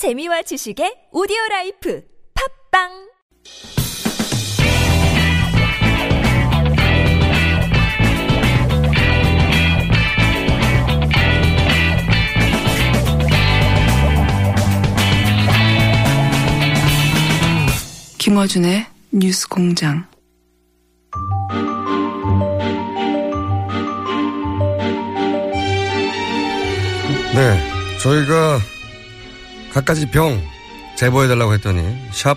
재미와 지식의 오디오 라이프 팝빵 김어준의 뉴스 공장. 네, 저희가 갖가지 병 제보해달라고 했더니 샵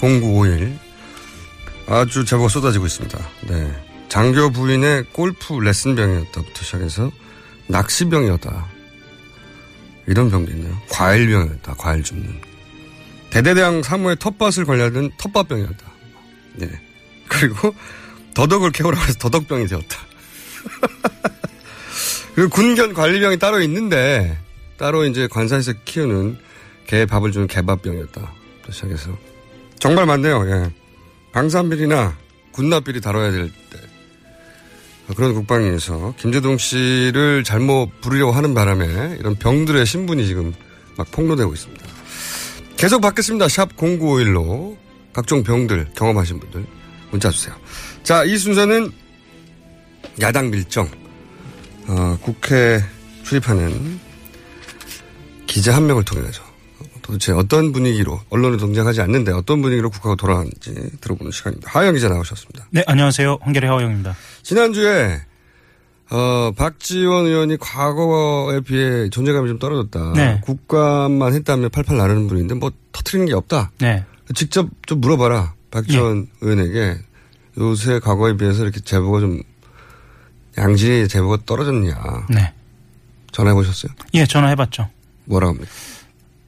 0951 아주 제보가 쏟아지고 있습니다. 네, 장교 부인의 골프 레슨병이었다부터 시작해서 낚시병이었다. 이런 병도 있네요. 과일병이었다. 과일 줍는. 대대장 사무의 텃밭을 관리하던 텃밭병이었다. 네. 그리고 더덕을 캐오라고 해서 더덕병이 되었다. 그리고 군견 관리병이 따로 있는데 따로 이제 관사에서 키우는 개 밥을 주는 개밥병이었다. 또 시작해서 정말 많네요. 예. 방산비리나 군납비리 다뤄야 될 때. 그런 국방에서 김재동 씨를 잘못 부르려고 하는 바람에 이런 병들의 신분이 지금 막 폭로되고 있습니다. 계속 받겠습니다. 샵 0951로 각종 병들 경험하신 분들 문자 주세요. 자, 이 순서는 야당 밀정, 어, 국회 출입하는 기자 한 명을 통해서 도대체 어떤 분위기로 언론에 동작하지 않는데 어떤 분위기로 국회가 돌아가는지 들어보는 시간입니다. 하영 기자 나오셨습니다. 네, 안녕하세요. 한결의 하호영입니다. 지난주에 어, 박지원 의원이 과거에 비해 존재감이 좀 떨어졌다. 네. 국감만 했다면 팔팔 나르는 분인데 뭐 터트리는 게 없다. 네. 직접 좀 물어봐라. 박지원 의원에게 요새 과거에 비해서 이렇게 제보가 좀 양지 제보가 떨어졌냐. 네. 전화해 보셨어요? 예, 전화해 봤죠. 뭐라고 합니까?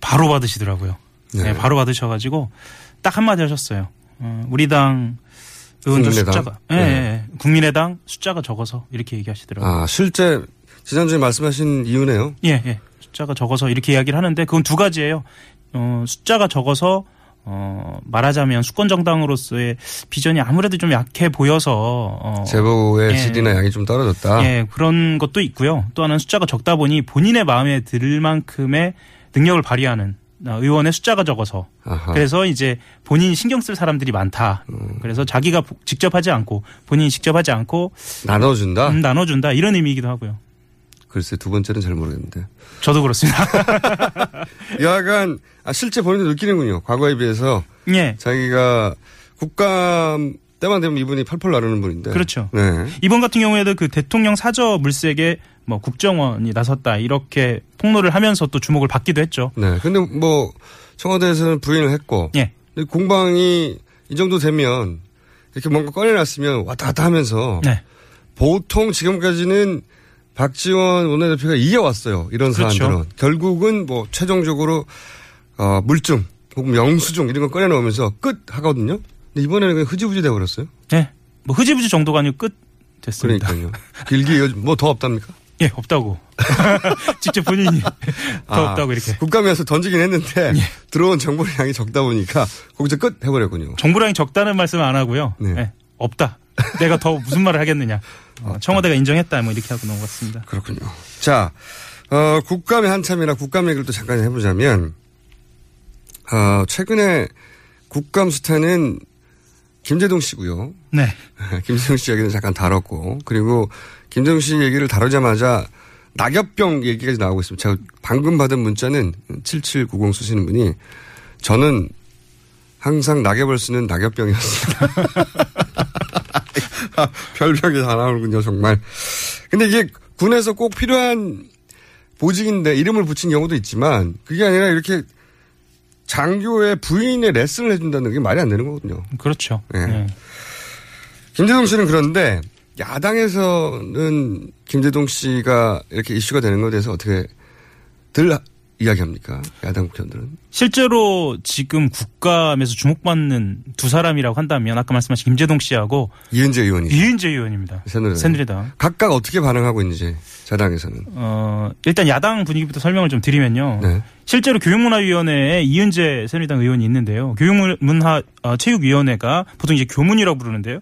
바로 받으시더라고요. 네. 네. 바로 받으셔가지고 딱 한마디 하셨어요. 어, 우리 당 의원들 국민의당? 숫자가, 예, 네. 예, 국민의당 숫자가 적어서 이렇게 얘기하시더라고요. 아, 실제 지난주에 말씀하신 이유네요. 예, 예. 숫자가 적어서 이렇게 이야기를 하는데 그건 두 가지예요. 어, 숫자가 적어서 어, 말하자면 수권 정당으로서의 비전이 아무래도 좀 약해 보여서 어, 제보의 예. 질이나 양이 좀 떨어졌다. 예, 그런 것도 있고요. 또 하나는 숫자가 적다 보니 본인의 마음에 들 만큼의 능력을 발휘하는 어, 의원의 숫자가 적어서 아하. 그래서 이제 본인이 신경 쓸 사람들이 많다. 음. 그래서 자기가 보- 직접 하지 않고 본인이 직접 하지 않고 나눠준다? 음, 나눠준다 이런 의미이기도 하고요. 글쎄, 두 번째는 잘 모르겠는데. 저도 그렇습니다. 여하간, 아, 실제 본인도 느끼는군요. 과거에 비해서 예, 자기가 국감 때만 되면 이분이 펄펄 나르는 분인데. 그렇죠. 네. 이번 같은 경우에도 그 대통령 사저 물색에 뭐 국정원이 나섰다 이렇게 폭로를 하면서 또 주목을 받기도 했죠. 네. 근데 뭐, 청와대에서는 부인을 했고. 예, 근데 공방이 이 정도 되면 이렇게 뭔가 꺼내놨으면 왔다 갔다 하면서 네, 보통 지금까지는 박지원 원내대표가 이겨왔어요. 이런 그렇죠. 사안들은. 결국은 뭐 최종적으로 어, 물증 혹은 영수증 이런 거 꺼내놓으면서 끝 하거든요. 근데 이번에는 그냥 흐지부지 돼버렸어요. 예, 뭐 흐지부지 정도가 아니고 끝 됐습니다. 그러니까요. 길게 이어지 뭐더 없답니까? 예, 없다고. 직접 본인이 더 아, 없다고 이렇게. 국감에서 던지긴 했는데 예. 들어온 정보의 양이 적다 보니까 거기서 끝 해버렸군요. 정부량이 적다는 말씀 안 하고요. 네. 예, 없다. 내가 더 무슨 말을 하겠느냐. 어, 청와대가 인정했다. 뭐 이렇게 하고 넘어갔습니다. 그렇군요. 자, 어, 국감의 한참이나 국감 얘기를 또 잠깐 해보자면, 어, 최근에 국감 스타는 김재동 씨고요. 네. 김재동 씨 얘기는 잠깐 다뤘고, 그리고 김재동 씨 얘기를 다루자마자 낙엽병 얘기까지 나오고 있습니다. 제가 방금 받은 문자는 7790 쓰시는 분이 저는 항상 낙엽을 쓰는 낙엽병이었습니다. 아, 별명이 다 나오는군요, 정말. 근데 이게 군에서 꼭 필요한 보직인데 이름을 붙인 경우도 있지만 그게 아니라 이렇게 장교의 부인의 레슨을 해준다는 게 말이 안 되는 거거든요. 그렇죠. 예. 예. 김재동 씨는 그런데 야당에서는 김재동 씨가 이렇게 이슈가 되는 것에 대해서 어떻게 들 이야기합니까? 야당 국회의원들은. 실제로 지금 국감에서 주목받는 두 사람이라고 한다면 아까 말씀하신 김재동 씨하고 이은재 의원이. 이은재 의원입니다. 새누리당. 새누리당. 각각 어떻게 반응하고 있는지 자당에서는. 어, 일단 야당 분위기부터 설명을 좀 드리면요. 네. 실제로 교육문화위원회에 이은재 새누리당 의원이 있는데요. 교육문화 어, 체육위원회가 보통 이제 교문이라고 부르는데요.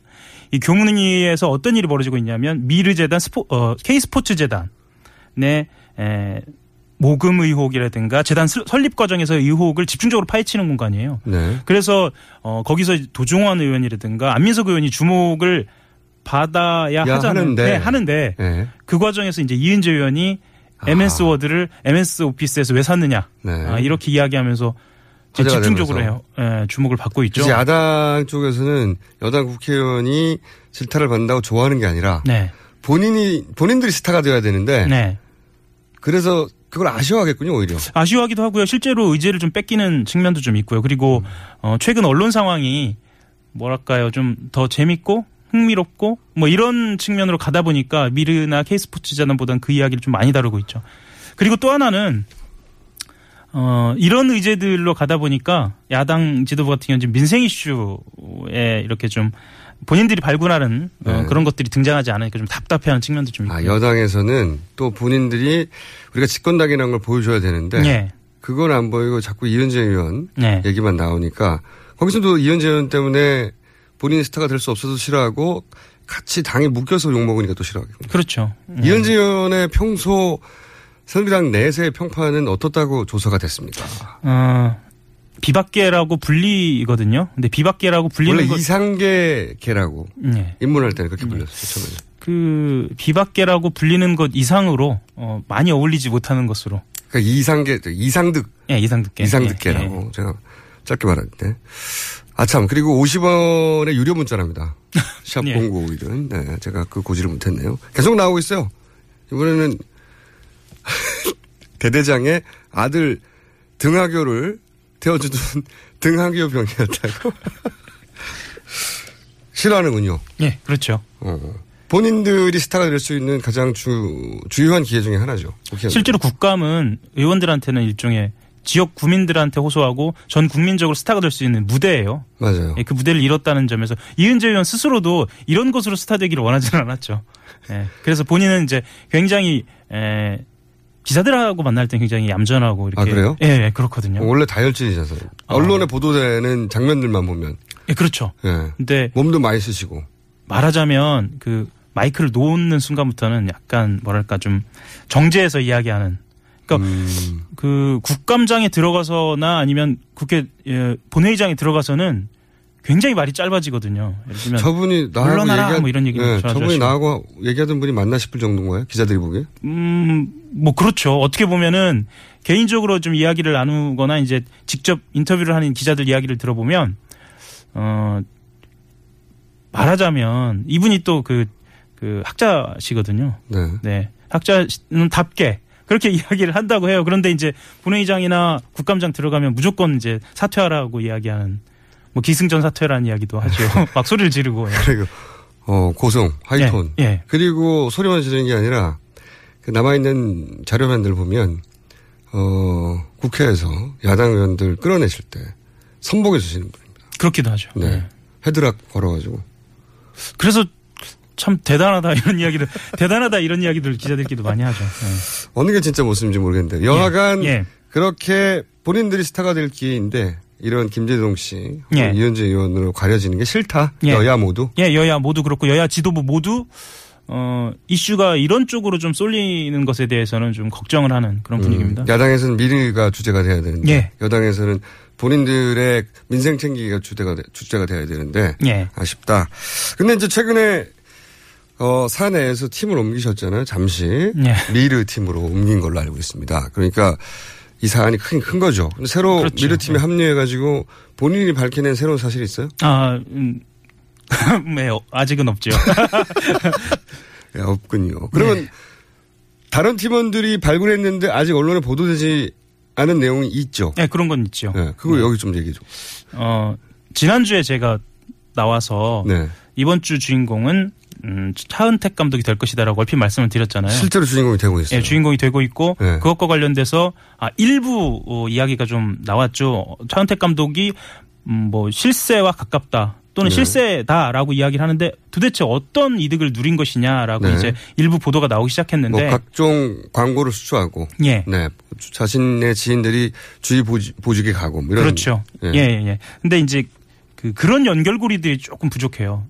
이 교문위에서 어떤 일이 벌어지고 있냐면 미르재단 스포, 어, K스포츠 재단의 에, 모금 의혹이라든가 재단 설- 설립 과정에서 의혹을 집중적으로 파헤치는 공간이에요. 네. 그래서 어 거기서 도종환 의원이라든가 안민석 의원이 주목을 받아야 야, 하잖아요. 하는데. 네, 하는데 네. 그 과정에서 이제 이은재 의원이 MS 워드를 MS 오피스에서 왜 샀느냐 네. 아, 이렇게 이야기하면서 집중적으로 되면서. 해요. 예, 주목을 받고 있죠. 야당 쪽에서는 여당 국회의원이 질타를 받는다고 좋아하는 게 아니라 네, 본인이 본인들이 스타가 되어야 되는데 네. 그래서 그걸 아쉬워하겠군요 오히려. 아쉬워하기도 하고요. 실제로 의제를 좀 뺏기는 측면도 좀 있고요. 그리고 어, 최근 언론 상황이 뭐랄까요, 좀 더 재밌고 흥미롭고 뭐 이런 측면으로 가다 보니까 미르나 K스포츠 재단보다는 그 이야기를 좀 많이 다루고 있죠. 그리고 또 하나는 어, 이런 의제들로 가다 보니까 야당 지도부 같은 경우는 민생 이슈에 이렇게 좀 본인들이 발굴하는 어, 네. 그런 것들이 등장하지 않으니까 좀 답답해하는 측면도 좀 있고요. 아 여당에서는 또 본인들이 우리가 집권당이라는 걸 보여줘야 되는데 네. 그건 안 보이고 자꾸 이현재 의원 네. 얘기만 나오니까 거기서도 이현재 의원 때문에 본인이 스타가 될 수 없어서 싫어하고 같이 당에 묶여서 욕먹으니까 또 싫어하겠군요. 그렇죠. 네. 이현재 의원의 평소 새누리당 내세의 평판은 어떻다고 조사가 됐습니까? 어, 비박계라고 불리거든요. 근데 비박계라고 불리는 원래 것, 이상계 계라고 네. 입문할 때는 그렇게 불렸어요. 처음에. 그 비박계라고 불리는 것 이상으로 어, 많이 어울리지 못하는 것으로 그러니까 이상계, 이상득, 예, 이상득계. 이상득계라고 제가 짧게 말했는데. 아, 참. 그리고 50원의 유료 문자랍니다. 샵 예. 0951은. 네. 제가 그 고지를 못했네요. 계속 나오고 있어요. 이번에는 대대장의 아들 등하교를 태워주던 등하교 병이었다고. 싫어하는군요. 예, 예, 그렇죠. 어. 본인들이 스타가 될 수 있는 가장 주, 주요한 기회 중에 하나죠. 실제로 국감은 의원들한테는 일종의 지역 구민들한테 호소하고 전 국민적으로 스타가 될 수 있는 무대예요. 맞아요. 예, 그 무대를 잃었다는 점에서 이은재 의원 스스로도 이런 것으로 스타 되기를 원하지는 않았죠. 예, 그래서 본인은 이제 굉장히 에, 기자들하고 만날 때 굉장히 얌전하고 이렇게 아, 그래요? 예, 예, 그렇거든요. 원래 다혈질이셔서. 아. 언론에 보도되는 장면들만 보면. 예, 그렇죠. 예. 근데 몸도 많이 쓰시고. 말하자면 그 마이크를 놓는 순간부터는 약간 뭐랄까 좀 정제해서 이야기하는. 그러니까 음. 그 국감장에 들어가서나 아니면 국회 예, 본회의장에 들어가서는 굉장히 말이 짧아지거든요. 예를 들면 저분이 나하고 물러나라 뭐 이런 얘기를 예, 자주 저분이. 나하고 얘기하던 분이 맞나 싶을 정도인 거예요? 기자들이 보기에? 음, 뭐 그렇죠. 어떻게 보면은 개인적으로 좀 이야기를 나누거나 이제 직접 인터뷰를 하는 기자들 이야기를 들어보면 어 말하자면 이분이 또그그 학자시거든요. 네. 네. 학자는 답게 그렇게 이야기를 한다고 해요. 그런데 이제 본회의장이나 국감장 들어가면 무조건 이제 사퇴하라고 이야기하는 뭐 기승전 사퇴라는 이야기도 하죠. 막 소리를 지르고. 예. 그리고, 어, 고성, 하이톤. 예, 예. 그리고 소리만 지르는 게 아니라 그 남아 있는 자료면들 보면, 어, 국회에서 야당 의원들 끌어내실 때 선복해 주시는 분입니다. 그렇기도 하죠. 네. 예. 헤드락 걸어가지고. 그래서 참 대단하다 이런 이야기를 대단하다 이런 이야기들 기자들끼리도 많이 하죠. 예. 어느 게 진짜 모습인지 모르겠는데. 여하간 예. 그렇게 본인들이 스타가 될 기회인데 이런 김재동 씨, 예. 이현재 의원으로 가려지는 게 싫다. 예. 여야 모두. 예, 여야 모두 그렇고 여야 지도부 모두 어 이슈가 이런 쪽으로 좀 쏠리는 것에 대해서는 좀 걱정을 하는 그런 분위기입니다. 음, 야당에서는 미래가 주제가 돼야 되는데 예. 여당에서는 본인들의 민생 챙기기가 주제가 돼- 주제가 돼야 되는데 예. 아쉽다. 근데 이제 최근에 어, 사내에서 팀을 옮기셨잖아요. 잠시 예. 미르 팀으로 옮긴 걸로 알고 있습니다. 그러니까 이 사안이 크긴 큰 거죠. 새로 그렇죠. 미르 팀에 합류해가지고 본인이 밝혀낸 새로운 사실이 있어요? 아, 음, 네, 어, 아직은 없죠. 예, 없군요. 그러면 네. 다른 팀원들이 발굴했는데 아직 언론에 보도되지 않은 내용이 있죠. 네, 그런 건 있죠. 네, 그거 여기 좀 얘기해 줘. 어, 지난주에 제가 나와서 네. 이번 주 주인공은 음, 차은택 감독이 될 것이다라고 얼핏 말씀을 드렸잖아요. 실제로 주인공이 되고 있어요. 예, 주인공이 되고 있고 네. 그것과 관련돼서 아, 일부 어, 이야기가 좀 나왔죠. 차은택 감독이 음, 뭐 실세와 가깝다 또는 네. 실세다라고 이야기를 하는데 도대체 어떤 이득을 누린 것이냐라고 네. 이제 일부 보도가 나오기 시작했는데 뭐 각종 광고를 수주하고, 예. 네, 자신의 지인들이 주위 보직, 보직에 가고, 뭐 이런. 그렇죠. 예. 예, 예, 예. 근데 이제 그 그런 연결고리들이 조금 부족해요.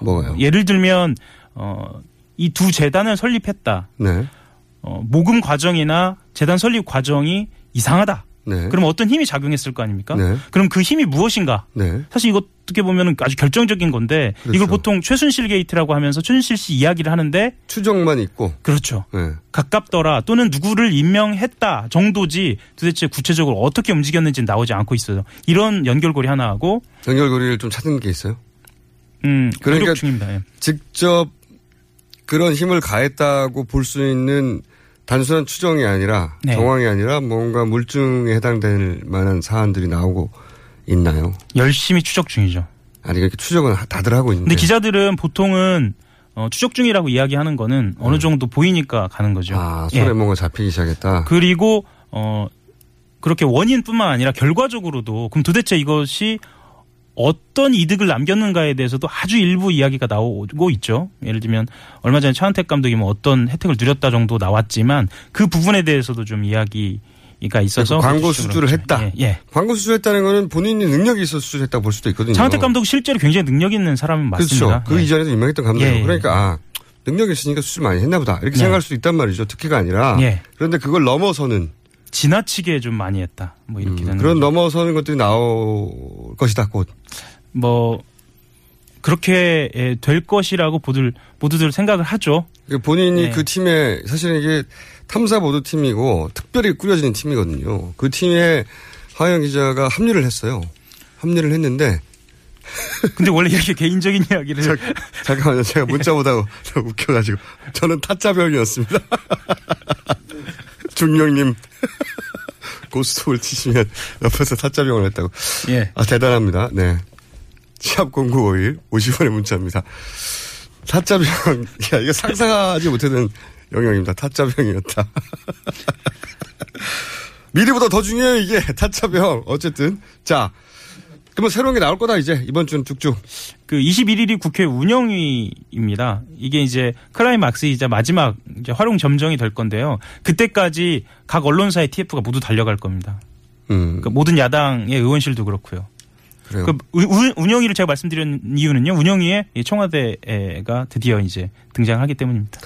뭐가요? 예를 들면 어, 이 두 재단을 설립했다. 네, 어, 모금 과정이나 재단 설립 과정이 이상하다. 네. 그럼 어떤 힘이 작용했을 거 아닙니까? 네. 그럼 그 힘이 무엇인가? 네. 사실 이거 어떻게 보면 아주 결정적인 건데 그렇죠. 이걸 보통 최순실 게이트라고 하면서 최순실 씨 이야기를 하는데 추정만 있고. 그렇죠. 네. 가깝더라 또는 누구를 임명했다 정도지 도대체 구체적으로 어떻게 움직였는지 나오지 않고 있어요. 이런 연결고리 하나 하고 연결고리를 좀 찾는 게 있어요. 음, 그러니까 중입니다. 예. 직접 그런 힘을 가했다고 볼 수 있는 단순한 추정이 아니라 네. 정황이 아니라 뭔가 물증에 해당될 만한 사안들이 나오고 있나요? 열심히 추적 중이죠. 아니 그렇게 추정은 다들 하고 있는데. 근데 기자들은 보통은 어, 추적 중이라고 이야기하는 거는 어느 정도 보이니까 가는 거죠. 음. 아 손에 예. 뭔가 잡히기 시작했다. 그리고 어 그렇게 원인뿐만 아니라 결과적으로도 그럼 도대체 이것이 어떤 이득을 남겼는가에 대해서도 아주 일부 이야기가 나오고 있죠. 예를 들면 얼마 전에 차은택 감독이 뭐 어떤 혜택을 누렸다 정도 나왔지만 그 부분에 대해서도 좀 이야기가 있어서 그러니까 광고 수주를 그렇죠. 했다. 예, 예. 광고 수주했다는 거는 본인이 능력이 있어서 수주했다고 볼 수도 있거든요. 차은택 감독 실제로 굉장히 능력 있는 사람은 맞습니다. 그렇죠. 그 예. 이전에도 유명했던 감독이고 예, 예. 그러니까 아 능력이 있으니까 수주 많이 했나 보다 이렇게 네. 생각할 수도 있단 말이죠. 특혜가 아니라 예. 그런데 그걸 넘어서는 지나치게 좀 많이 했다. 뭐 이렇게 음, 되는 그런 거죠. 넘어서는 것들이 나올 것이다 곧. 뭐 그렇게 예, 될 것이라고 모두 모두들 생각을 하죠. 그 본인이 네. 그 팀에 사실은 이게 탐사 보도 팀이고 특별히 꾸려지는 팀이거든요. 그 팀에 하영 기자가 합류를 했어요. 합류를 했는데 근데 원래 이렇게 개인적인 이야기를 자, 잠깐만요. 제가 문자 보다가 저 웃겨가지고 저는 타짜병이었습니다. 중령님 고스톱을 치시면 옆에서 타짜병을 했다고. 예. 아 대단합니다. 네. 시합 0951 50원의 문자입니다. 타짜병 야 이거 상상하지 못하는 영역입니다. 타짜병이었다. 미리보다 더 중요해요 이게 타짜병. 어쨌든 자 그러면 새로운 게 나올 거다 이제 이번 주는 쭉쭉. 그 21일이 국회 운영위입니다. 이게 이제 클라이막스이자 마지막 이제 활용 점정이 될 건데요. 그때까지 각 언론사의 TF가 모두 달려갈 겁니다. 음 그러니까 모든 야당의 의원실도 그렇고요. 그래요. 그 우- 운영위를 제가 말씀드린 이유는요. 운영위에 이 청와대가 드디어 이제 등장하기 때문입니다.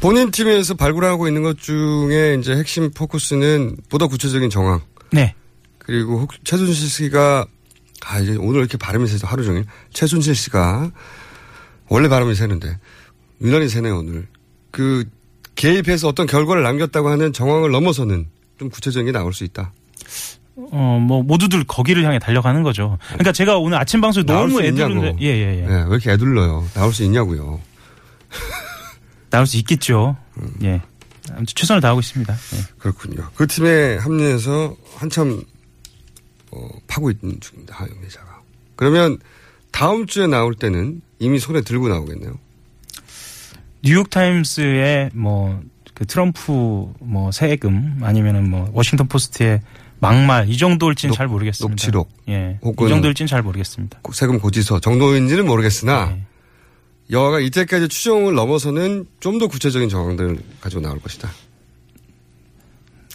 본인 팀에서 발굴하고 있는 것 중에 이제 핵심 포커스는 보다 구체적인 정황 네. 그리고 혹 최순실 씨가 아 이제 오늘 이렇게 발음이 세서 하루 종일 최순실 씨가 원래 발음이 세는데 유난히 세네요 오늘 그 개입해서 어떤 결과를 남겼다고 하는 정황을 넘어서는 좀 구체적인 게 나올 수 있다. 어, 뭐, 모두들 거기를 향해 달려가는 거죠. 그러니까 제가 오늘 아침 방송에 나올 너무 애들은, 있냐고. 예, 예, 예. 예, 왜 이렇게 애둘러요? 나올 수 있냐고요. 나올 수 있겠죠. 음. 예. 아무튼 최선을 다하고 있습니다. 예. 그렇군요. 그 팀에 합류해서 한참 어, 파고 있는 중입니다. 하영 기자가. 그러면 다음 주에 나올 때는 이미 손에 들고 나오겠네요. 뉴욕타임스의 뭐, 그 트럼프 뭐 세금 아니면은 뭐 워싱턴 포스트의 막말 이 정도일지는 녹- 잘 모르겠습니다. 녹취록. 예. 이 정도일지는 잘 모르겠습니다. 세금 고지서 정도인지는 모르겠으나 예. 여하가 이때까지 추정을 넘어서는 좀 더 구체적인 정황들을 가지고 나올 것이다.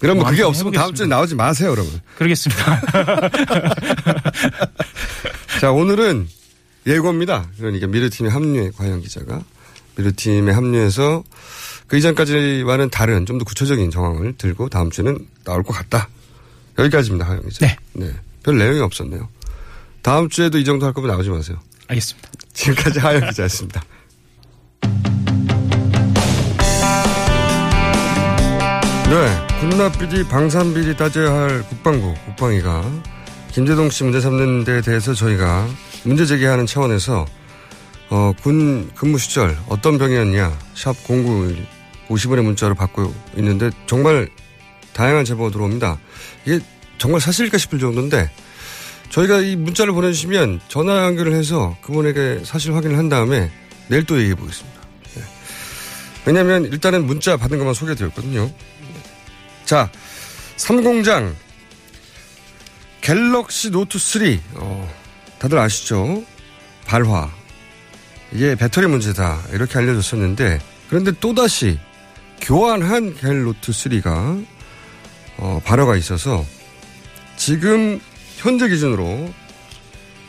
그러면 뭐 그게 아무튼 없으면 다음 주에 해보겠습니다. 나오지 마세요, 여러분. 그러겠습니다. 자, 오늘은 예고입니다. 그러니까 미르팀에 합류해 과영 기자가 미르팀에 합류해서 그 이전까지와는 다른 좀 더 구체적인 정황을 들고 다음 주에는 나올 것 같다. 여기까지입니다, 하영 기자. 네. 별 내용이 없었네요. 다음 주에도 이 정도 할 거면 나오지 마세요. 알겠습니다. 지금까지 하영 기자였습니다. 네, 군납비리, 방산비리 따져야 할 국방부, 국방위가 김재동 씨 문제 삼는 데 대해서 저희가 문제 제기하는 차원에서 어, 군 근무 시절 어떤 병이었냐 샵 0951 50원의 문자로 받고 있는데 정말 다양한 제보가 들어옵니다. 이게 정말 사실일까 싶을 정도인데 저희가 이 문자를 보내주시면 전화 연결을 해서 그분에게 사실 확인을 한 다음에 내일 또 얘기해 보겠습니다. 네. 왜냐하면 일단은 문자 받은 것만 소개드렸거든요. 자, 삼공장 갤럭시 노트 3 어, 다들 아시죠? 발화 이게 배터리 문제다 이렇게 알려졌었는데 그런데 또 다시 교환한 갤 노트 3가 어, 발화가 있어서 지금 현재 기준으로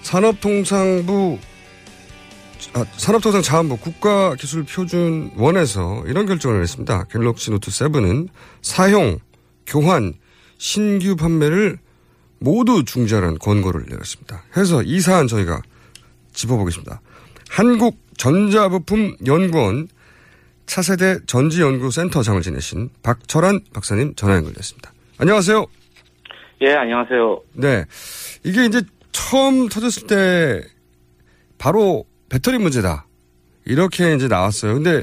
산업통상부 아, 산업통상자원부 국가기술표준원에서 이런 결정을 했습니다. 갤럭시 노트 7은 사용, 교환, 신규 판매를 모두 중지하는 권고를 내렸습니다. 해서 이 사안 저희가 짚어보겠습니다. 한국전자부품연구원 차세대 전지연구센터장을 지내신 박철환 박사님 전화 연결됐습니다. 안녕하세요. 예, 안녕하세요. 네. 이게 이제 처음 터졌을 때 바로 배터리 문제다. 이렇게 이제 나왔어요. 근데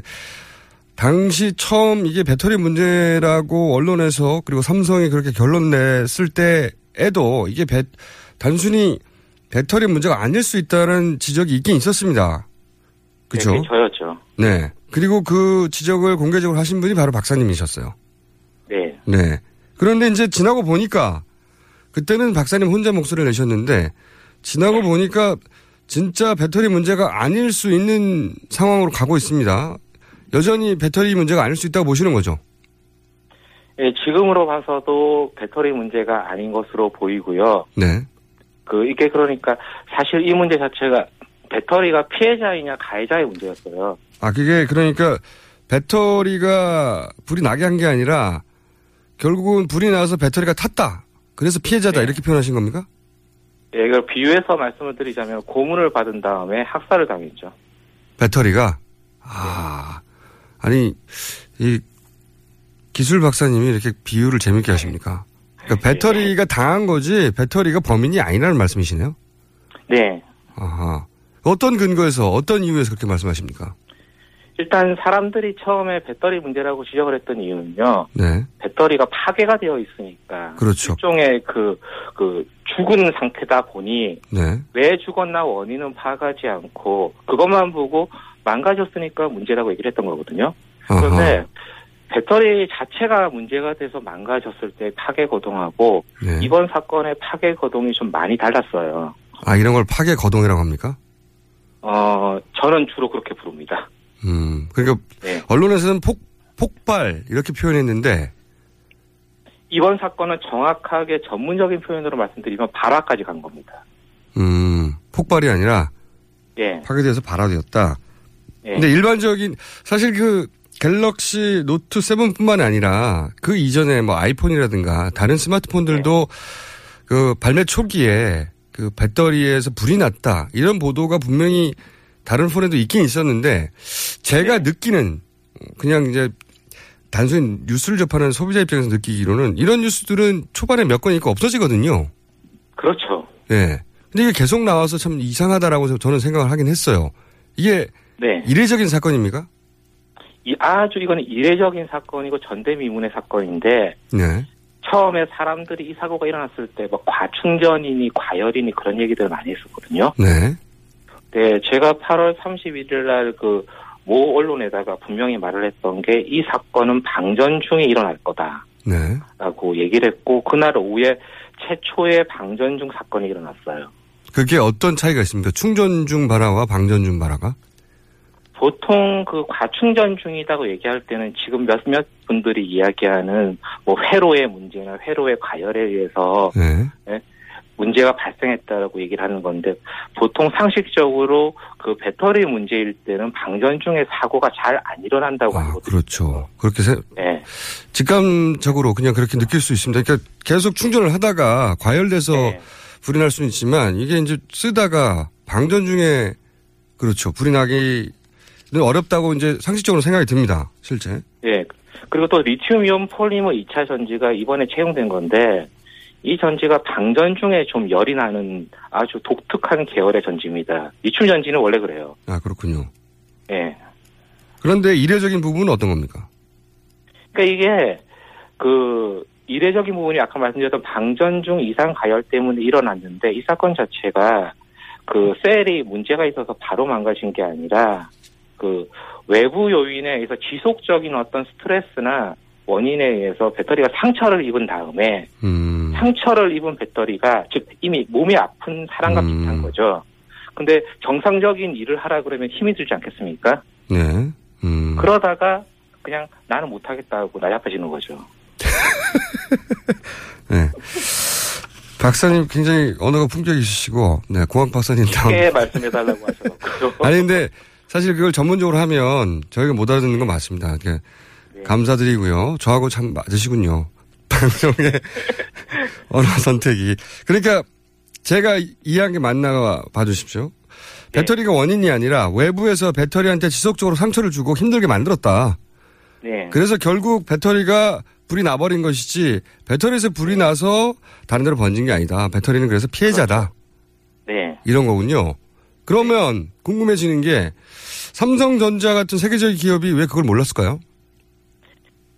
당시 처음 이게 배터리 문제라고 언론에서 그리고 삼성이 그렇게 결론 냈을 때에도 이게 배, 단순히 배터리 문제가 아닐 수 있다는 지적이 있긴 있었습니다. 그죠? 네, 저였죠. 네. 그리고 그 지적을 공개적으로 하신 분이 바로 박사님이셨어요. 네. 네. 그런데 이제 지나고 보니까 그때는 박사님 혼자 목소리를 내셨는데 지나고 보니까 진짜 배터리 문제가 아닐 수 있는 상황으로 가고 있습니다. 여전히 배터리 문제가 아닐 수 있다고 보시는 거죠? 예, 지금으로 봐서도 배터리 문제가 아닌 것으로 보이고요. 네. 그, 이게 그러니까 사실 이 문제 자체가 배터리가 피해자이냐 가해자의 문제였어요. 아, 그게 그러니까 배터리가 불이 나게 한 게 아니라 결국은 불이 나서 배터리가 탔다. 그래서 피해자다. 네. 이렇게 표현하신 겁니까? 예, 이걸 비유해서 말씀을 드리자면 고문을 받은 다음에 학살을 당했죠. 배터리가? 아, 아니, 이 기술 박사님이 이렇게 비유를 재밌게 하십니까? 그러니까 배터리가 당한 거지 배터리가 범인이 아니라는 말씀이시네요? 네. 아하. 어떤 근거에서, 어떤 이유에서 그렇게 말씀하십니까? 일단 사람들이 처음에 배터리 문제라고 지적을 했던 이유는요. 네. 배터리가 파괴가 되어 있으니까. 그렇죠. 일종의 그, 그, 죽은 상태다 보니 네. 왜 죽었나 원인은 파악하지 않고 그것만 보고 망가졌으니까 문제라고 얘기를 했던 거거든요. 그런데. 배터리 자체가 문제가 돼서 망가졌을 때 파괴 거동하고 네. 이번 사건의 파괴 거동이 좀 많이 달랐어요. 아, 이런 걸 파괴 거동이라고 합니까? 어, 저는 주로 그렇게 부릅니다. 음. 그러니까 네. 언론에서는 폭, 폭발, 이렇게 표현했는데, 이번 사건은 정확하게 전문적인 표현으로 말씀드리면 발화까지 간 겁니다. 음, 폭발이 아니라 예. 파괴돼서 발화되었다. 예. 근데 일반적인 사실 그 갤럭시 노트 7뿐만 아니라 그 이전에 뭐 아이폰이라든가 다른 스마트폰들도 그 발매 초기에 그 배터리에서 불이 났다 이런 보도가 분명히 다른 폰에도 있긴 있었는데 제가 느끼는 그냥 이제 단순히 뉴스를 접하는 소비자 입장에서 느끼기로는 이런 뉴스들은 초반에 몇 건 있고 없어지거든요. 그렇죠. 예. 근데 이게 계속 나와서 참 이상하다라고 저는 생각을 하긴 했어요. 이게 네. 이례적인 사건입니까? 이 아주 이거는 이례적인 사건이고 전대미문의 사건인데 네. 처음에 사람들이 이 사고가 일어났을 때 뭐 과충전이니 과열이니 그런 얘기들을 많이 했었거든요. 네. 네, 제가 8월 31일 날 그 모 언론에다가 분명히 말을 했던 게 이 사건은 방전 중에 일어날 거다라고 네. 얘기를 했고 그날 오후에 최초의 방전 중 사건이 일어났어요. 그게 어떤 차이가 있습니까? 충전 중 발화와 방전 중 발화가? 보통 그 과충전 중이라고 얘기할 때는 지금 몇몇 분들이 이야기하는 뭐 회로의 문제나 회로의 과열에 의해서 네. 문제가 발생했다라고 얘기를 하는 건데 보통 상식적으로 그 배터리 문제일 때는 방전 중에 사고가 잘 안 일어난다고 아, 하거든요. 그렇죠. 그렇게 세, 네. 직감적으로 그냥 그렇게 느낄 수 있습니다. 그러니까 계속 충전을 하다가 과열돼서 네. 불이 날 수는 있지만 이게 이제 쓰다가 방전 중에 그렇죠. 불이 나기는 어렵다고 이제 상식적으로 생각이 듭니다. 실제. 예. 그리고 또 리튬이온 폴리머 2차 전지가 이번에 채용된 건데 이 전지가 방전 중에 좀 열이 나는 아주 독특한 계열의 전지입니다. 리튬 전지는 원래 그래요. 아, 그렇군요. 예. 그런데 이례적인 부분은 어떤 겁니까? 그러니까 이게 그 이례적인 부분이 아까 말씀드렸던 방전 중 이상 가열 때문에 일어났는데 이 사건 자체가 그 셀이 문제가 있어서 바로 망가진 게 아니라 그 외부 요인에 의해서 지속적인 어떤 스트레스나 원인에 의해서 배터리가 상처를 입은 다음에 음. 상처를 입은 배터리가 즉 이미 몸이 아픈 사람과 음. 비슷한 거죠. 근데 정상적인 일을 하라 그러면 힘이 들지 않겠습니까? 네. 음. 그러다가 그냥 나는 못하겠다고 나약해지는 거죠. 네. 박사님 굉장히 언어가 품격 있으시고, 네, 고학 박사님 다음. 쉽게 말씀해달라고 하셔서. 아니, 근데 사실 그걸 전문적으로 하면 저희가 못 알아듣는 건 맞습니다. 그러니까 감사드리고요. 저하고 참 맞으시군요. 방송의 언어 선택이. 그러니까 제가 이해한 게 맞나 봐주십시오. 배터리가 원인이 아니라 외부에서 배터리한테 지속적으로 상처를 주고 힘들게 만들었다. 네. 그래서 결국 배터리가 불이 나버린 것이지 배터리에서 불이 나서 다른 데로 번진 게 아니다. 배터리는 그래서 피해자다. 네. 이런 거군요. 그러면 궁금해지는 게 삼성전자 같은 세계적인 기업이 왜 그걸 몰랐을까요?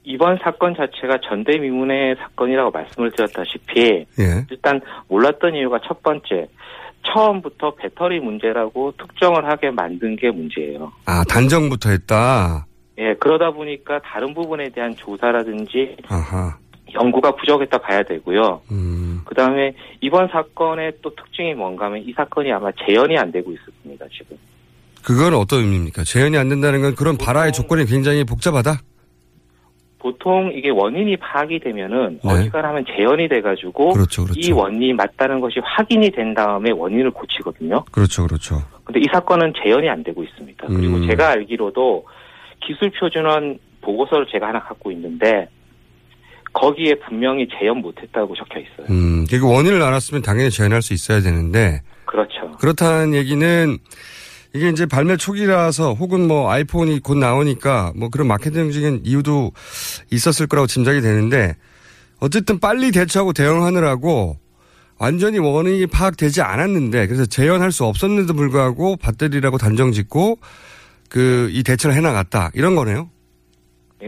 이번 사건 자체가 전대미문의 사건이라고 말씀을 드렸다시피 예. 일단 몰랐던 이유가 첫 번째 처음부터 배터리 문제라고 특정을 하게 만든 게 문제예요. 아, 단정부터 했다. 예, 그러다 보니까 다른 부분에 대한 조사라든지 아하. 연구가 부족했다 봐야 되고요. 음. 그 다음에 이번 사건의 또 특징이 뭔가 하면 이 사건이 아마 재현이 안 되고 있습니다, 지금. 그건 어떤 의미입니까? 재현이 안 된다는 건 그런 발화의 조건이 굉장히 복잡하다? 보통 이게 원인이 파악이 되면은 네. 어지간하면 재현이 돼가지고 그렇죠, 그렇죠. 이 원인이 맞다는 것이 확인이 된 다음에 원인을 고치거든요. 그렇죠, 그렇죠. 근데 이 사건은 재현이 안 되고 있습니다. 그리고 음. 제가 알기로도 기술 표준원 보고서를 제가 하나 갖고 있는데 거기에 분명히 재현 못했다고 적혀 있어요. 음, 그리고 원인을 알았으면 당연히 재현할 수 있어야 되는데, 그렇죠. 그렇다는 얘기는 이게 이제 발매 초기라서 혹은 뭐 아이폰이 곧 나오니까 뭐 그런 마케팅적인 이유도 있었을 거라고 짐작이 되는데 어쨌든 빨리 대처하고 대응하느라고 완전히 원인이 파악되지 않았는데 그래서 재현할 수 없었는데도 불구하고 배터리라고 단정 짓고 그 이 대처를 해나갔다 이런 거네요.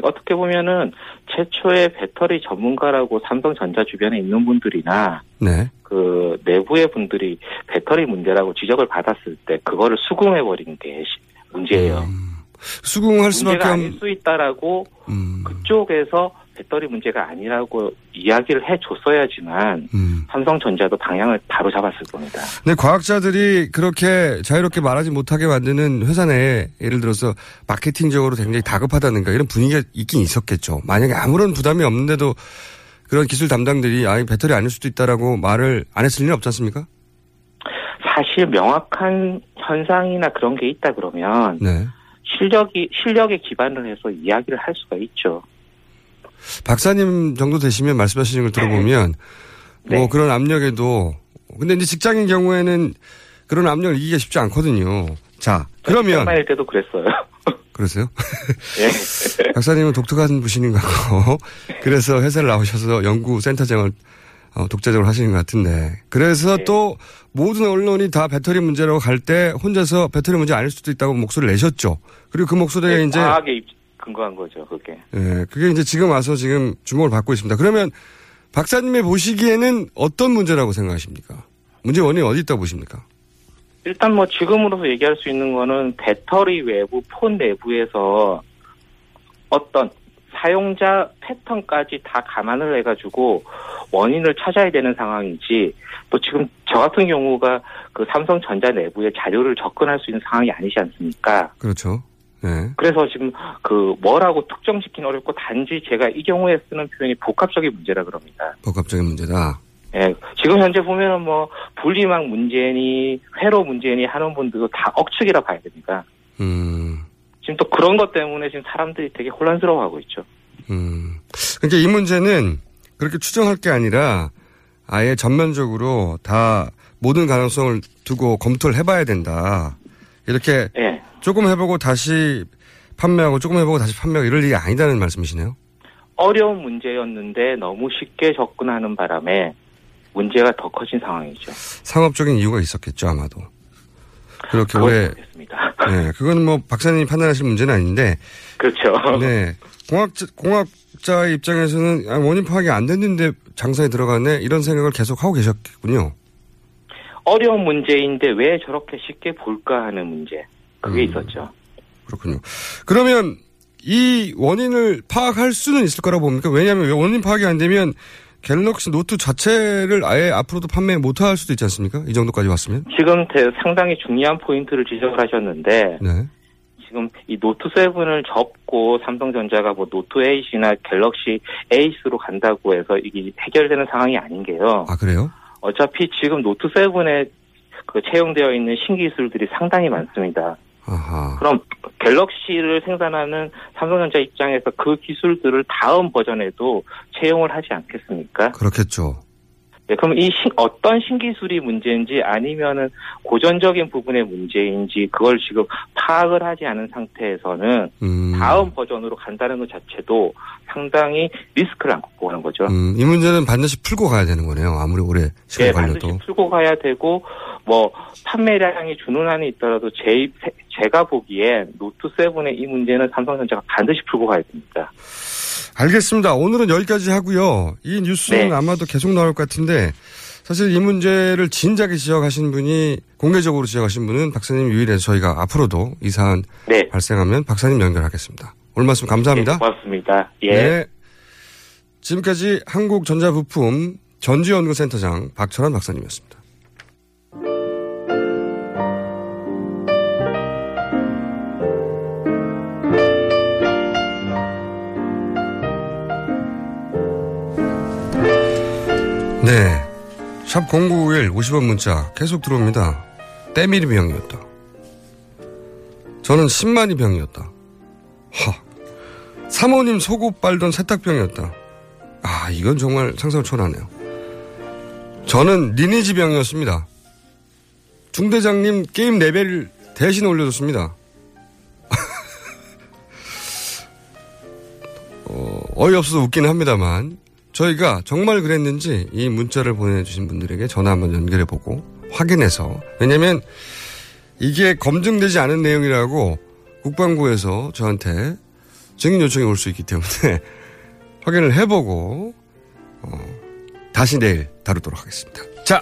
어떻게 보면은 최초의 배터리 전문가라고 삼성전자 주변에 있는 분들이나 네. 그 내부의 분들이 배터리 문제라고 지적을 받았을 때 그거를 수긍해 버린 게 시- 문제예요. 수긍할 수밖에 문제가 아닐 없. 수 있다라고 음, 그쪽에서 배터리 문제가 아니라고 이야기를 해줬어야지만 음. 삼성전자도 방향을 바로 잡았을 겁니다. 근데 과학자들이 그렇게 자유롭게 말하지 못하게 만드는 회사 내에 예를 들어서 마케팅적으로 굉장히 다급하다든가 이런 분위기가 있긴 있었겠죠. 만약에 아무런 부담이 없는데도 그런 기술 담당들이 아, 이 배터리 아닐 수도 있다라고 말을 안 했을 리는 없지 않습니까? 사실 명확한 현상이나 그런 게 있다 그러면 네. 실력이 실력에 기반을 해서 이야기를 할 수가 있죠. 박사님 정도 되시면 말씀하시는 걸 들어보면 네. 뭐 그런 압력에도 근데 이제 직장인 경우에는 그런 압력을 이기기가 쉽지 않거든요. 자, 그러면 일 때도 그랬어요. 그러세요? 예. 박사님은 독특한 분이신 것 같고, 그래서 회사를 나오셔서 연구센터장을 어, 독자적으로 하시는 것 같은데, 그래서 네. 또 모든 언론이 다 배터리 문제라고 갈 때 혼자서 배터리 문제 아닐 수도 있다고 목소리를 내셨죠. 그리고 그 목소리가 네, 이제, 과학에 입- 근거한 거죠, 그게. 예, 그게 이제 지금 와서 지금 주목을 받고 있습니다. 그러면 박사님의 보시기에는 어떤 문제라고 생각하십니까? 문제 원인이 어디 있다고 보십니까? 일단 뭐 지금으로서 얘기할 수 있는 거는 배터리 외부 폰 내부에서 어떤 사용자 패턴까지 다 감안을 해가지고 원인을 찾아야 되는 상황이지 또 지금 저 같은 경우가 그 삼성전자 내부의 자료를 접근할 수 있는 상황이 아니지 않습니까? 그렇죠. 예. 그래서 지금 그 뭐라고 특정시키는 어렵고 단지 제가 이 경우에 쓰는 표현이 복합적인 문제라 그럽니다. 복합적인 문제다. 예, 지금 현재 보면은 뭐 분리막 문제니 회로 문제니 하는 분들도 다 억측이라 봐야 됩니다. 음, 지금 또 그런 것 때문에 지금 사람들이 되게 혼란스러워하고 있죠. 음. 그러니까 이 문제는 그렇게 추정할 게 아니라 아예 전면적으로 다 모든 가능성을 두고 검토를 해봐야 된다. 이렇게 예, 조금 해보고 다시 판매하고 조금 해보고 다시 판매하고 이럴 일이 아니다는 말씀이시네요. 어려운 문제였는데 너무 쉽게 접근하는 바람에 문제가 더 커진 상황이죠. 상업적인 이유가 있었겠죠, 아마도. 그렇게 그건 오래, 모르겠습니다. 네, 그거는 뭐 박사님이 판단하실 문제는 아닌데, 그렇죠. 네. 공학자, 공학자의 입장에서는 아, 원인 파악이 안 됐는데 장사에 들어가네? 이런 생각을 계속 하고 계셨겠군요. 어려운 문제인데 왜 저렇게 쉽게 볼까 하는 문제. 그게 음. 있었죠. 그렇군요. 그러면 이 원인을 파악할 수는 있을 거라고 봅니까? 왜냐하면 원인 파악이 안 되면 갤럭시 노트 자체를 아예 앞으로도 판매 못 할 수도 있지 않습니까? 이 정도까지 왔으면? 지금 대- 상당히 중요한 포인트를 지적을 하셨는데 네. 지금 이 노트 7을 접고 삼성전자가 뭐 노트 8이나 갤럭시 에이스로 간다고 해서 이게 해결되는 상황이 아닌 게요. 아, 그래요? 어차피 지금 노트 7에 그 채용되어 있는 신기술들이 상당히 많습니다. 아하. 그럼 갤럭시를 생산하는 삼성전자 입장에서 그 기술들을 다음 버전에도 채용을 하지 않겠습니까? 그렇겠죠. 네, 그럼 이 신- 어떤 신기술이 문제인지 아니면은 고전적인 부분의 문제인지 그걸 지금 파악을 하지 않은 상태에서는 음. 다음 버전으로 간다는 것 자체도 상당히 리스크를 안고 가는 거죠. 음, 이 문제는 반드시 풀고 가야 되는 거네요. 아무리 오래 시간이 네, 반드시 걸려도. 풀고 가야 되고 뭐 판매량이 주는 한이 있더라도 제, 제가 보기엔 노트 7의 이 문제는 삼성전자가 반드시 풀고 가야 됩니다. 알겠습니다. 오늘은 여기까지 하고요. 이 뉴스는 네. 아마도 계속 나올 것 같은데 사실 이 문제를 진작에 지적하신 분이 공개적으로 지적하신 분은 박사님 유일해서 저희가 앞으로도 이 사안 네. 발생하면 박사님 연결하겠습니다. 오늘 말씀 감사합니다. 네, 고맙습니다. 예. 네. 지금까지 한국전자부품 전지연구센터장 박철환 박사님이었습니다. 네. 샵 0951 50원 문자 계속 들어옵니다. 때밀이 병이었다. 저는 10만이 병이었다. 하. 사모님 속옷 빨던 세탁병이었다. 아, 이건 정말 상상을 초월하네요. 저는 리니지 병이었습니다. 중대장님 게임 레벨을 대신 올려줬습니다. 어, 어이없어서 웃기는 합니다만, 저희가 정말 그랬는지 이 문자를 보내주신 분들에게 전화 한번 연결해보고 확인해서, 왜냐면 이게 검증되지 않은 내용이라고 국방부에서 저한테 증인 요청이 올 수 있기 때문에 확인을 해보고 어, 다시 내일 다루도록 하겠습니다. 자,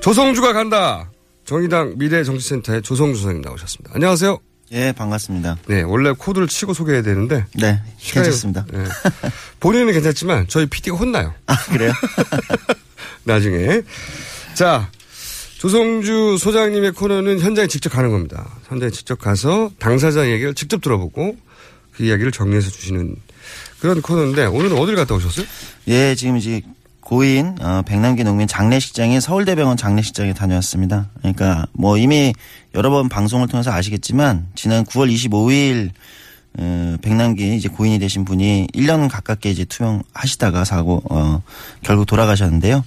조성주가 간다. 정의당 미래정치센터의 조성주 선생님 나오셨습니다. 안녕하세요. 예, 반갑습니다. 네, 원래 코드를 치고 소개해야 되는데 네, 시간이- 괜찮습니다. 네. 본인은 괜찮지만 저희 PD가 혼나요. 아, 그래요? 나중에. 자, 조성주 소장님의 코너는 현장에 직접 가는 겁니다. 현장에 직접 가서 당사자 얘기를 직접 들어보고 그 이야기를 정리해서 주시는 그런 코너인데 오늘은 어딜 갔다 오셨어요? 예, 지금 이제 고인 어, 백남기 농민 장례식장인 서울대병원 장례식장에 다녀왔습니다. 그러니까 뭐 이미 여러 번 방송을 통해서 아시겠지만 지난 9월 25일 어, 백남기 이제 고인이 되신 분이 1년 가깝게 이제 투병하시다가 사고 어 결국 돌아가셨는데요.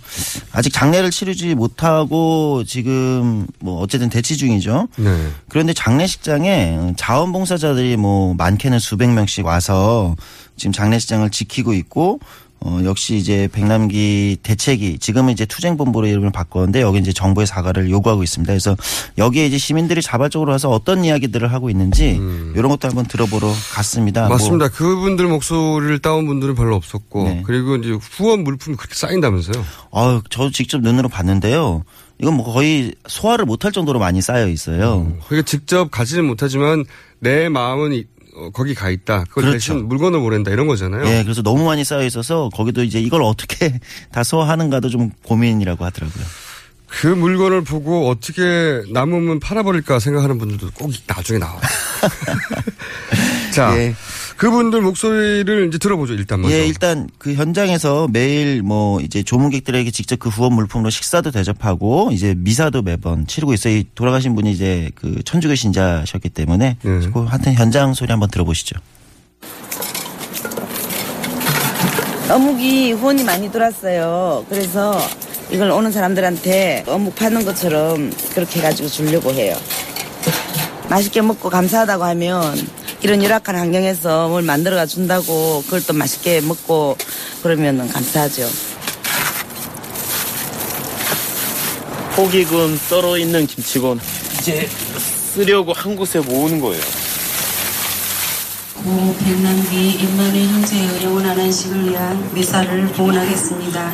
아직 장례를 치르지 못하고 지금 뭐 어쨌든 대치 중이죠. 네. 그런데 장례식장에 자원봉사자들이 뭐 많게는 수백 명씩 와서 지금 장례식장을 지키고 있고 어 역시 이제 백남기 대책이 지금은 이제 투쟁본부로 이름을 바꿨는데 여기 이제 정부의 사과를 요구하고 있습니다. 그래서 여기에 이제 시민들이 자발적으로 와서 어떤 이야기들을 하고 있는지 이런 것도 한번 들어보러 갔습니다. 뭐 음. 맞습니다. 그분들 목소리를 따온 분들은 별로 없었고 네. 그리고 이제 후원 물품이 그렇게 쌓인다면서요. 어, 저도 직접 눈으로 봤는데요. 이건 뭐 거의 소화를 못할 정도로 많이 쌓여 있어요. 그러니까 직접 가지는 못하지만 내 마음은 거기 가 있다. 그걸 그렇죠. 대신 물건을 보낸다 이런 거잖아요. 예, 그래서 너무 많이 쌓여 있어서 거기도 이제 이걸 어떻게 다 소화하는가도 좀 고민이라고 하더라고요. 그 물건을 보고 어떻게 남으면 팔아버릴까 생각하는 분들도 꼭 나중에 나와요. 자, 예. 그분들 목소리를 이제 들어보죠, 일단 먼저. 예, 일단 그 현장에서 매일 뭐 이제 조문객들에게 직접 그 후원 물품으로 식사도 대접하고 이제 미사도 매번 치르고 있어요. 이 돌아가신 분이 이제 그 천주교 신자셨기 때문에 예. 그 하여튼 현장 소리 한번 들어보시죠. 어묵이 후원이 많이 들어왔어요. 그래서 이걸 오는 사람들한테 어묵 파는 것처럼 그렇게 해가지고 주려고 해요. 맛있게 먹고 감사하다고 하면 이런 열악한 환경에서 뭘 만들어가 준다고 그걸 또 맛있게 먹고 그러면 감사하죠. 포기군 썰어 있는 김치곤 이제 쓰려고 한 곳에 모으는 거예요. 고 백남기 임만의 형제의 영원한 안식을 위한 미사를 봉헌하겠습니다.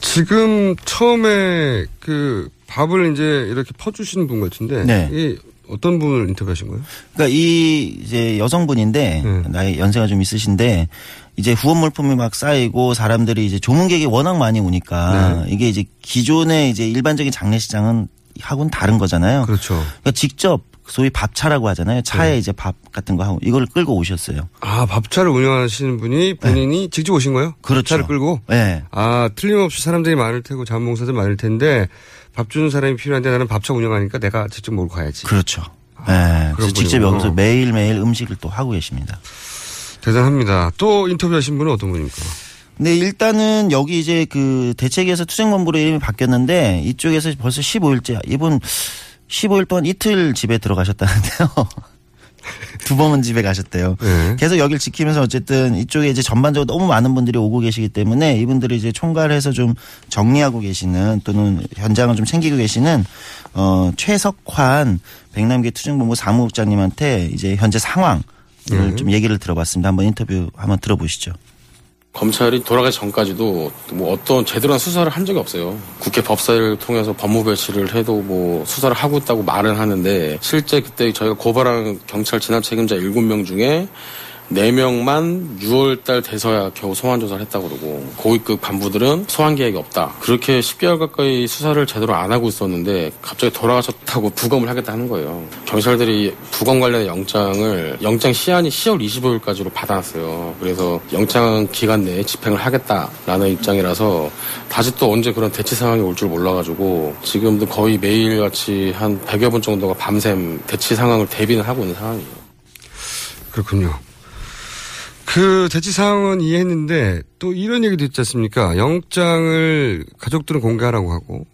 지금 처음에 그 밥을 이제 이렇게 퍼주시는 분 같은데. 네. 이 어떤 분을 인터뷰하신 거예요? 그러니까 이 이제 여성분인데 음. 나이 연세가 좀 있으신데 이제 후원 물품이 막 쌓이고 사람들이 이제 조문객이 워낙 많이 오니까 네. 이게 이제 기존의 이제 일반적인 장례식장은 하고는 다른 거잖아요. 그렇죠. 그러니까 직접 소위 밥차라고 하잖아요. 차에 네. 이제 밥 같은 거 하고 이걸 끌고 오셨어요. 아, 밥차를 운영하시는 분이 본인이 직접 오신 거예요? 네. 그렇죠. 차를 끌고? 네. 아, 틀림없이 사람들이 많을 테고 자원봉사들 많을 텐데 밥 주는 사람이 필요한데 나는 밥차 운영하니까 내가 직접 몰고 가야지. 그렇죠. 네. 그래서 직접 분이구나. 여기서 매일 매일 음식을 또 하고 계십니다. 대단합니다. 또 인터뷰하신 분은 어떤 분입니까? 네, 일단은 여기 이제 그 대책위에서 투쟁본부로 이름이 바뀌었는데 이쪽에서 벌써 15일째 이분 15일 동안 이틀 집에 들어가셨다는데요. 두 번은 집에 가셨대요. 네. 계속 여길 지키면서 어쨌든 이쪽에 이제 전반적으로 너무 많은 분들이 오고 계시기 때문에 이분들이 이제 총괄해서 좀 정리하고 계시는 또는 현장을 좀 챙기고 계시는 어 최석환 백남기 투쟁본부 사무국장님한테 이제 현재 상황 을 네. 좀 얘기를 들어봤습니다. 한번 인터뷰 한번 들어보시죠. 검찰이 돌아가기 전까지도 뭐 어떤 제대로 한 수사를 한 적이 없어요. 국회 법사위를 통해서 법무부 배치를 해도 뭐 수사를 하고 있다고 말은 하는데 실제 그때 저희가 고발한 경찰 진압 책임자 7명 중에 4명만 6월달 돼서야 겨우 소환 조사를 했다고 그러고 고위급 간부들은 소환 계획이 없다. 그렇게 10개월 가까이 수사를 제대로 안 하고 있었는데 갑자기 돌아가셨다고 부검을 하겠다 하는 거예요. 경찰들이 부검 관련 영장을 영장 시한이 10월 25일까지로 받아놨어요. 그래서 영장 기간 내에 집행을 하겠다라는 입장이라서 다시 또 언제 그런 대치 상황이 올 줄 몰라가지고 지금도 거의 매일같이 한 100여 분 정도가 밤샘 대치 상황을 대비는 하고 있는 상황이에요. 그렇군요. 그 대치 상황은 이해했는데 또 이런 얘기도 있지 않습니까? 영장을 가족들은 공개하라고 하고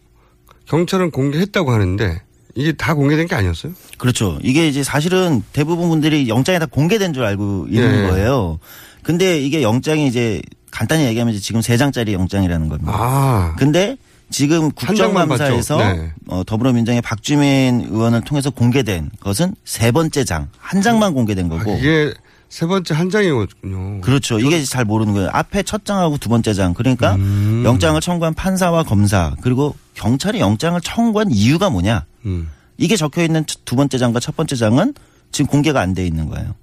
경찰은 공개했다고 하는데 이게 다 공개된 게 아니었어요? 그렇죠. 이게 이제 사실은 대부분 분들이 영장이 다 공개된 줄 알고 있는 예. 거예요. 근데 이게 영장이 이제 간단히 얘기하면 지금 세 장짜리 영장이라는 겁니다. 아, 근데 지금 국정감사에서. 네. 어, 더불어민주당의 박주민 의원을 통해서 공개된 것은 세 번째 장, 한 장만 공개된 아, 거고. 이게 세 번째 한 장이었군요. 그렇죠. 이게 잘 모르는 거예요. 앞에 첫 장하고 두 번째 장. 그러니까 음. 영장을 청구한 판사와 검사 그리고 경찰이 영장을 청구한 이유가 뭐냐. 음. 이게 적혀 있는 두 번째 장과 첫 번째 장은 지금 공개가 안 돼 있는 거예요.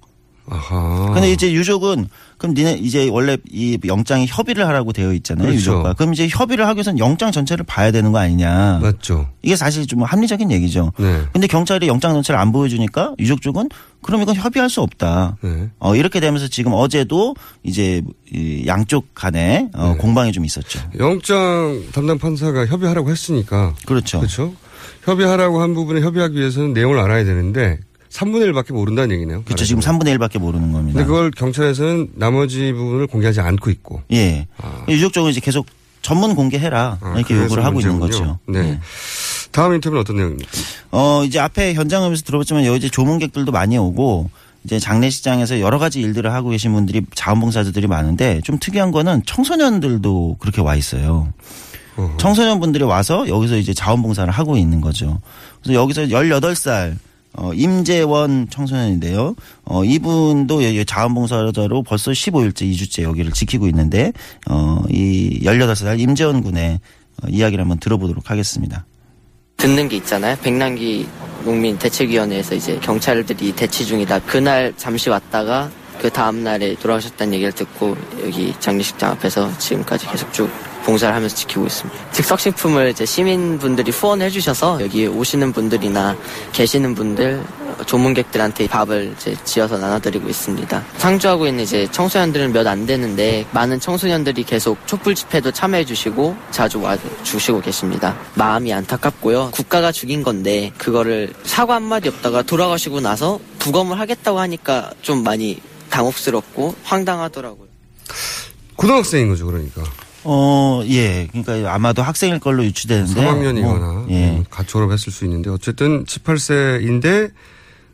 아하. 근데 이제 유족은 그럼 니네 이제 원래 이 영장에 협의를 하라고 되어 있잖아요. 그렇죠. 유족과. 그럼 이제 협의를 하기 위해서는 영장 전체를 봐야 되는 거 아니냐. 맞죠. 이게 사실 좀 합리적인 얘기죠. 네. 근데 경찰이 영장 전체를 안 보여주니까 유족 쪽은 그럼 이건 협의할 수 없다. 네. 어, 이렇게 되면서 지금 어제도 이제 이 양쪽 간에 어, 네. 공방이 좀 있었죠. 영장 담당 판사가 협의하라고 했으니까 그렇죠. 그렇죠. 협의하라고 한 부분에 협의하기 위해서는 내용을 알아야 되는데 3분의 1밖에 모른다는 얘기네요. 그렇죠. 지금 말하자면. 3분의 1밖에 모르는 겁니다. 근데 그걸 경찰에서는 나머지 부분을 공개하지 않고 있고. 예. 아. 유족 쪽은 이제 계속 전문 공개해라. 아, 이렇게 요구를 하고 있는 문제군요. 거죠. 네. 예. 다음 인터뷰는 어떤 내용입니까? 어, 이제 앞에 현장에서 들어봤지만 여기 이제 조문객들도 많이 오고 이제 장례식장에서 여러 가지 일들을 하고 계신 분들이 자원봉사자들이 많은데 좀 특이한 거는 청소년들도 그렇게 와 있어요. 어허. 청소년분들이 와서 여기서 이제 자원봉사를 하고 있는 거죠. 그래서 여기서 18살 어, 임재원 청소년인데요. 어, 이분도 여기 자원봉사자로 벌써 15일째, 2주째 여기를 지키고 있는데, 어, 이 18살 임재원 군의 어, 이야기를 한번 들어보도록 하겠습니다. 듣는 게 있잖아요. 백남기 농민 대책위원회에서 이제 경찰들이 대치 중이다. 그날 잠시 왔다가 그 다음 날에 돌아가셨다는 얘기를 듣고 여기 장례식장 앞에서 지금까지 계속 쭉 봉사를 하면서 지키고 있습니다. 즉석식품을 이제 시민분들이 후원해 주셔서 여기 오시는 분들이나 계시는 분들 조문객들한테 밥을 이제 지어서 나눠드리고 있습니다. 상주하고 있는 이제 청소년들은 몇 안 되는데 많은 청소년들이 계속 촛불 집회도 참여해 주시고 자주 와 주시고 계십니다. 마음이 안타깝고요. 국가가 죽인 건데 그거를 사과 한마디 없다가 돌아가시고 나서 부검을 하겠다고 하니까 좀 많이 당혹스럽고 황당하더라고요. 고등학생인 거죠, 그러니까. 어, 예. 그러니까 아마도 학생일 걸로 유추되는데. 3학년이거나 뭐, 예. 갓 졸업했을 수 있는데 어쨌든 18세인데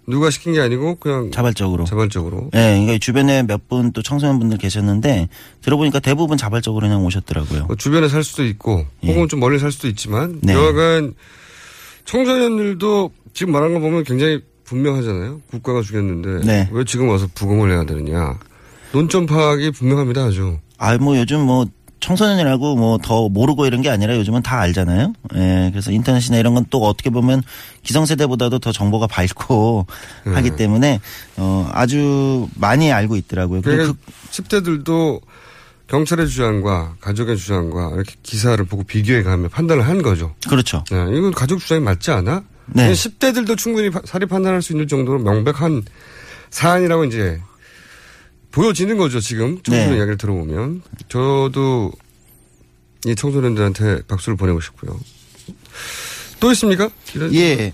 누가 시킨 게 아니고 그냥 자발적으로. 자발적으로. 예, 그러니까 주변에 몇 분 또 청소년분들 계셨는데 들어보니까 대부분 자발적으로 그냥 오셨더라고요. 뭐 주변에 살 수도 있고 예. 혹은 좀 멀리 살 수도 있지만 네. 여하간 청소년들도 지금 말한 거 보면 굉장히 분명하잖아요. 국가가 죽였는데 네. 왜 지금 와서 부검을 해야 되느냐. 논점 파악이 분명합니다 아주. 아, 뭐 요즘 뭐 청소년이라고 뭐 더 모르고 이런 게 아니라 요즘은 다 알잖아요. 예, 그래서 인터넷이나 이런 건 또 어떻게 보면 기성세대보다도 더 정보가 밝고 네. 하기 때문에 어, 아주 많이 알고 있더라고요. 그러니까 10대들도 경찰의 주장과 가족의 주장과 이렇게 기사를 보고 비교해 가며 판단을 한 거죠. 그, 그렇죠. 네, 이건 가족 주장이 맞지 않아? 네. 10대들도 충분히 파- 사리 판단할 수 있는 정도로 명백한 사안이라고 이제 보여지는 거죠. 지금 청소년 네. 이야기를 들어보면 저도 이 청소년들한테 박수를 보내고 싶고요. 또 있습니까? 예.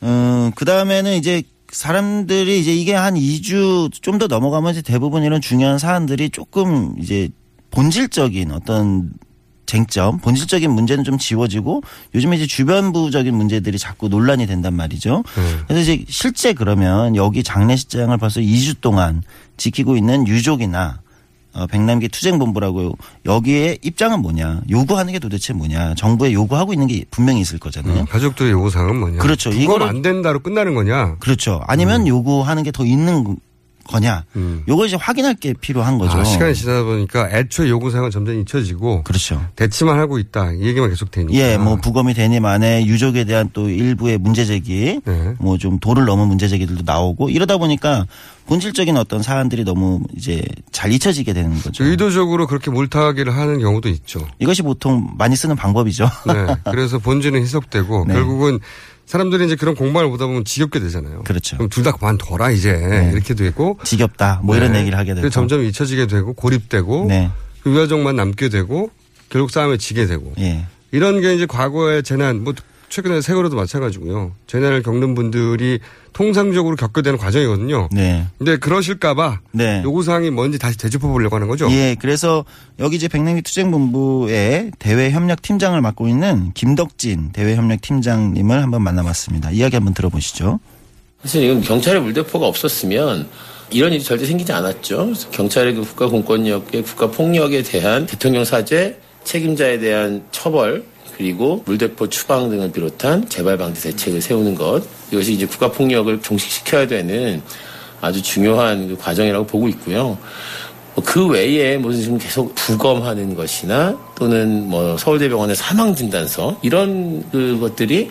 어, 그 다음에는 이제 사람들이 이제 이게 한 2주 좀 더 넘어가면 이제 대부분 이런 중요한 사안들이 조금 이제 본질적인 어떤 쟁점, 본질적인 문제는 좀 지워지고 요즘에 이제 주변부적인 문제들이 자꾸 논란이 된단 말이죠. 네. 그래서 이제 실제 그러면 여기 장례식장을 벌써 2주 동안 지키고 있는 유족이나 어, 백남기 투쟁본부라고 여기에 입장은 뭐냐, 요구하는 게 도대체 뭐냐, 정부에 요구하고 있는 게 분명히 있을 거잖아요. 음, 가족들의 요구사항은 뭐냐? 그렇죠. 이거를- 안 된다로 끝나는 거냐? 그렇죠. 아니면 요구하는 게 더 있는 거냐. 음. 요거 이제 확인할 게 필요한 거죠. 아, 시간이 지나다 보니까 애초에 요구 사항은 점점 잊혀지고 그렇죠. 대치만 하고 있다. 이 얘기만 계속 되니까. 예, 뭐 부검이 되니 만에 유족에 대한 또 일부의 문제 제기, 네. 뭐좀 도를 넘은 문제 제기들도 나오고 이러다 보니까 본질적인 어떤 사안들이 너무 이제 잘 잊혀지게 되는 거죠. 의도적으로 그렇게 몰타하기를 하는 경우도 있죠. 이것이 보통 많이 쓰는 방법이죠. 네. 그래서 본질은 희석되고 네. 결국은 사람들이 이제 그런 공방을 보다 보면 지겹게 되잖아요. 그렇죠. 그럼 둘 다 그만 둬라 이제 이렇게 되고 지겹다. 뭐 이런 네. 얘기를 하게 되고. 점점 잊혀지게 되고 고립되고 네. 그 유가족만 남게 되고 결국 싸움에 지게 되고 예. 이런 게 이제 과거의 재난 뭐 최근에 세월호도 마찬가지고요. 재난을 겪는 분들이 통상적으로 겪게 되는 과정이거든요. 네. 근데 그러실까봐 네. 요구사항이 뭔지 다시 되짚어 보려고 하는 거죠. 예, 그래서 여기 이제 백남기 투쟁본부의 대외협력팀장을 맡고 있는 김덕진 대외협력팀장님을 한번 만나봤습니다. 이야기 한번 들어보시죠. 사실 이건 경찰의 물대포가 없었으면 이런 일이 절대 생기지 않았죠. 경찰의 그 국가 공권력의 국가 폭력에 대한 대통령 사죄, 책임자에 대한 처벌, 그리고 물대포 추방 등을 비롯한 재발 방지 대책을 세우는 것 이것이 이제 국가 폭력을 종식시켜야 되는 아주 중요한 그 과정이라고 보고 있고요. 뭐그 외에 무슨 지금 계속 부검하는 것이나 또는 뭐 서울대병원의 사망 진단서 이런 그 것들이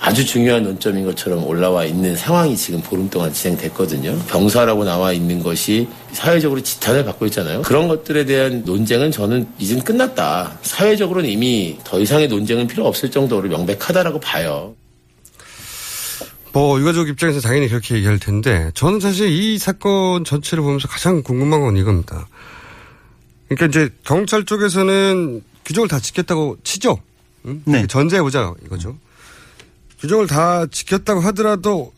아주 중요한 논점인 것처럼 올라와 있는 상황이 지금 보름 동안 진행됐거든요. 병사라고 나와 있는 것이 사회적으로 지탄을 받고 있잖아요. 그런 것들에 대한 논쟁은 저는 이젠 끝났다. 사회적으로는 이미 더 이상의 논쟁은 필요 없을 정도로 명백하다라고 봐요. 뭐 유가족 입장에서 당연히 그렇게 얘기할 텐데 저는 사실 이 사건 전체를 보면서 가장 궁금한 건 이겁니다. 그러니까 이제 경찰 쪽에서는 규정을 다 지켰다고 치죠. 응? 네. 전제해 보자 이거죠. 규정을 다 지켰다고 하더라도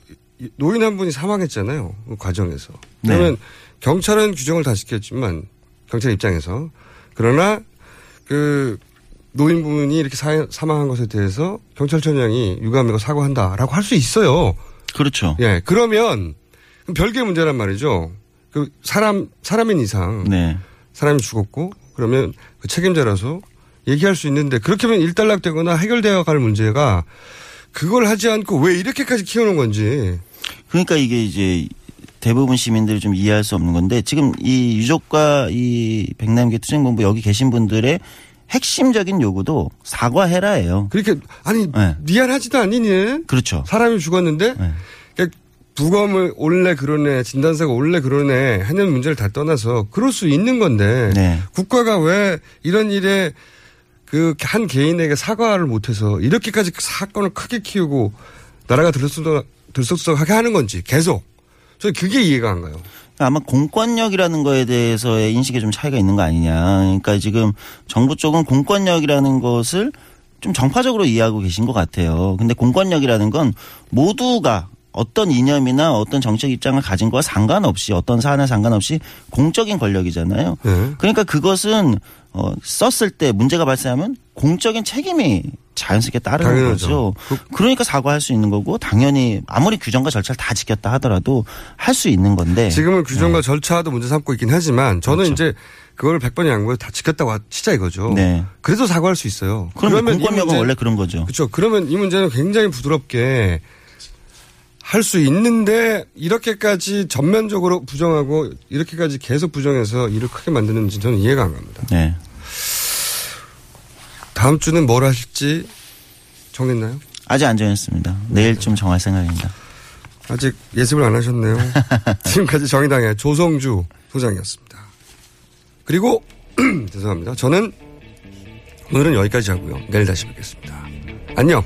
노인 한 분이 사망했잖아요. 그 과정에서. 네. 그러면 경찰은 규정을 다 지켰지만 경찰 입장에서 그러나 그 노인분이 이렇게 사, 사망한 것에 대해서 경찰청장이 유감이고 사과한다라고 할 수 있어요. 그렇죠. 예, 그러면 별개의 문제란 말이죠. 그 사람 사람인 이상 네. 사람이 죽었고 그러면 그 책임자라서 얘기할 수 있는데 그렇게 하면 일단락 되거나 해결되어 갈 문제가 그걸 하지 않고 왜 이렇게까지 키우는 건지. 그러니까 이게 이제 대부분 시민들이 좀 이해할 수 없는 건데 지금 이 유족과 이 백남기 투쟁본부 여기 계신 분들의 핵심적인 요구도 사과해라예요. 그렇게 아니 네. 미안하지도 않니 는 그렇죠. 사람이 죽었는데 네. 그러니까 부검을 원래 그러네 진단서가 원래 그러네 하는 문제를 다 떠나서 그럴 수 있는 건데 네. 국가가 왜 이런 일에 그 한 개인에게 사과를 못해서 이렇게까지 사건을 크게 키우고 나라가 들썩들썩 들썩 들썩하게 하는 건지 계속 저는 그게 이해가 안 가요. 아마 공권력이라는 거에 대해서의 인식에 좀 차이가 있는 거 아니냐. 그러니까 지금 정부 쪽은 공권력이라는 것을 좀 정파적으로 이해하고 계신 것 같아요. 근데 공권력이라는 건 모두가 어떤 이념이나 어떤 정책 입장을 가진 거와 상관없이 어떤 사안에 상관없이 공적인 권력이잖아요. 네. 그러니까 그것은 어, 썼을 때 문제가 발생하면 공적인 책임이 자연스럽게 따르는 당연하죠. 거죠. 그러니까 사과할 수 있는 거고 당연히 아무리 규정과 절차를 다 지켰다 하더라도 할 수 있는 건데 지금은 규정과 절차도 문제 삼고 있긴 하지만 저는 네. 그렇죠. 이제 그걸 100번이 양보해 다 지켰다고 치자 이거죠. 네. 그래도 사과할 수 있어요. 그러면 이 공권력은 원래 그런 거죠. 그렇죠. 그러면 이 문제는 굉장히 부드럽게 할 수 있는데 이렇게까지 전면적으로 부정하고 이렇게까지 계속 부정해서 일을 크게 만드는지 저는 이해가 안 갑니다. 네. 다음 주는 뭘 하실지 정했나요? 아직 안 정했습니다. 내일쯤 정할 생각입니다. 아직 예습을 안 하셨네요. 지금까지 정의당의 조성주 소장이었습니다. 그리고 죄송합니다. 저는 오늘은 여기까지 하고요. 내일 다시 뵙겠습니다. 안녕.